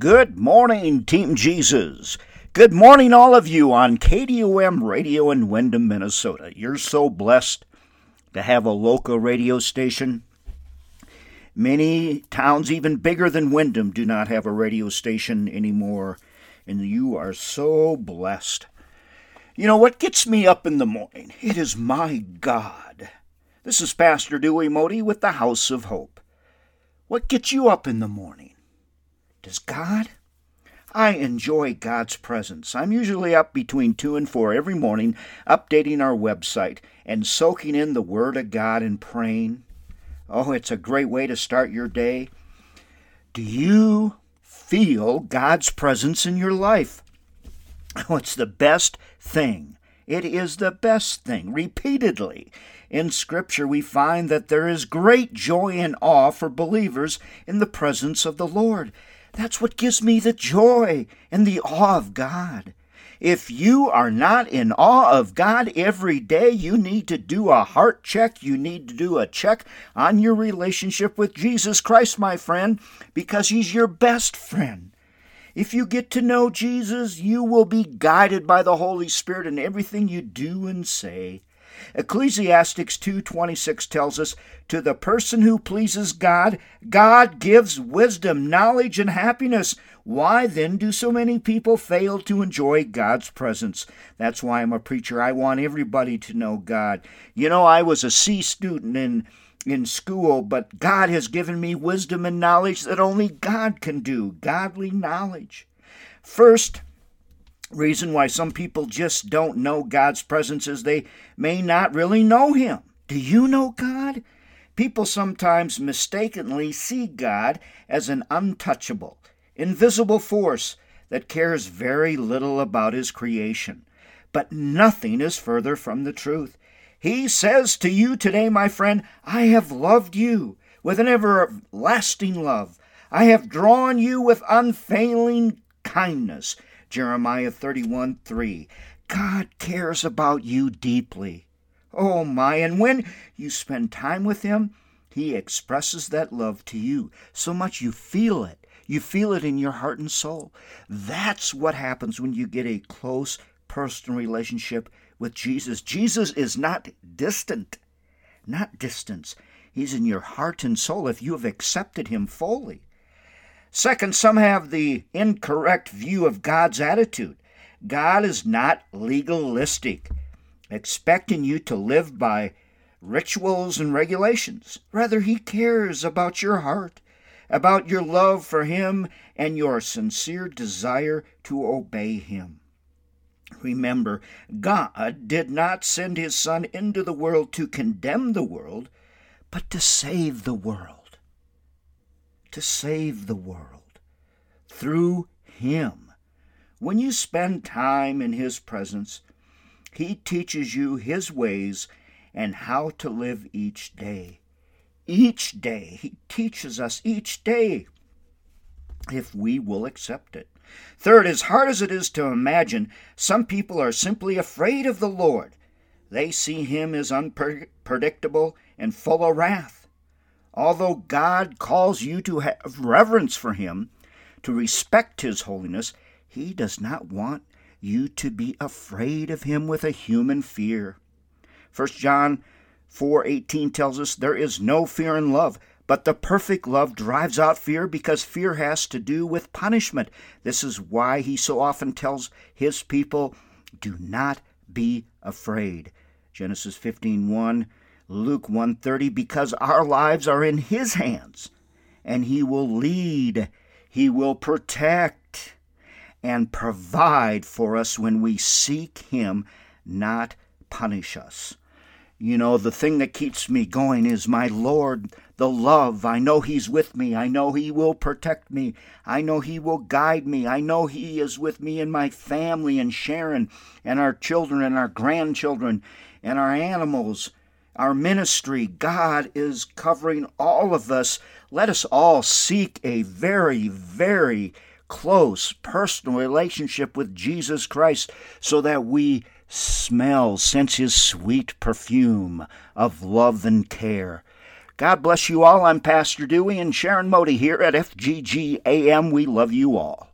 Good morning, Team Jesus. Good morning, all of you on KDOM Radio in Windom, Minnesota. You're so blessed to have a local radio station. Many towns, even bigger than Windom, do not have a radio station anymore, and you are so blessed. You know what gets me up in the morning? It is my God. This is Pastor Dewey Modi with the House of Hope. What gets you up in the morning? Does God? I enjoy God's presence. I'm usually up between 2 and 4 every morning, updating our website and soaking in the Word of God and praying. Oh, it's a great way to start your day. Do you feel God's presence in your life? Oh, it's the best thing. It is the best thing, repeatedly. In Scripture, we find that there is great joy and awe for believers in the presence of the Lord. That's what gives me the joy and the awe of God. If you are not in awe of God every day, you need to do a heart check. You need to do a check on your relationship with Jesus Christ, my friend, because He's your best friend. If you get to know Jesus, you will be guided by the Holy Spirit in everything you do and say. Ecclesiastes 2:26 tells us, "To the person who pleases God, God gives wisdom, knowledge, and happiness." Why then do so many people fail to enjoy God's presence? That's why I'm a preacher. I want everybody to know God. You know, I was a C student in in school, but God has given me wisdom and knowledge that only God can do, godly knowledge. First, reason why some people just don't know God's presence is they may not really know Him. Do you know God? People sometimes mistakenly see God as an untouchable, invisible force that cares very little about His creation. But nothing is further from the truth. He says to you today, my friend, I have loved you with an everlasting love. I have drawn you with unfailing kindness. Jeremiah 31 3. God cares about you deeply. Oh my, and when you spend time with Him, He expresses that love to you so much you feel it. You feel it in your heart and soul. That's what happens when you get a close personal relationship with Jesus. Jesus is not distant, not distance. He's in your heart and soul if you have accepted Him fully. Second, some have the incorrect view of God's attitude. God is not legalistic, expecting you to live by rituals and regulations. Rather, He cares about your heart, about your love for Him, and your sincere desire to obey Him. Remember, God did not send His Son into the world to condemn the world, but to save the world to save the world through Him. When you spend time in His presence, He teaches you His ways and how to live each day. Each day, He teaches us each day if we will accept it. Third, as hard as it is to imagine, some people are simply afraid of the Lord. They see Him as unpredictable and full of wrath. Although God calls you to have reverence for Him, to respect His holiness, He does not want you to be afraid of Him with a human fear. 1 John 4:18 tells us there is no fear in love, but the perfect love drives out fear because fear has to do with punishment. This is why he so often tells his people, do not be afraid. Genesis 15:1 Luke 130 because our lives are in his hands and he will lead, he will protect and provide for us when we seek him, not punish us. You know, the thing that keeps me going is my Lord, the love. I know He's with me. I know He will protect me. I know He will guide me. I know He is with me and my family and Sharon and our children and our grandchildren and our animals our ministry. God is covering all of us. Let us all seek a very, very close personal relationship with Jesus Christ so that we smell, sense his sweet perfume of love and care. God bless you all. I'm Pastor Dewey and Sharon Modi here at FGG AM. We love you all.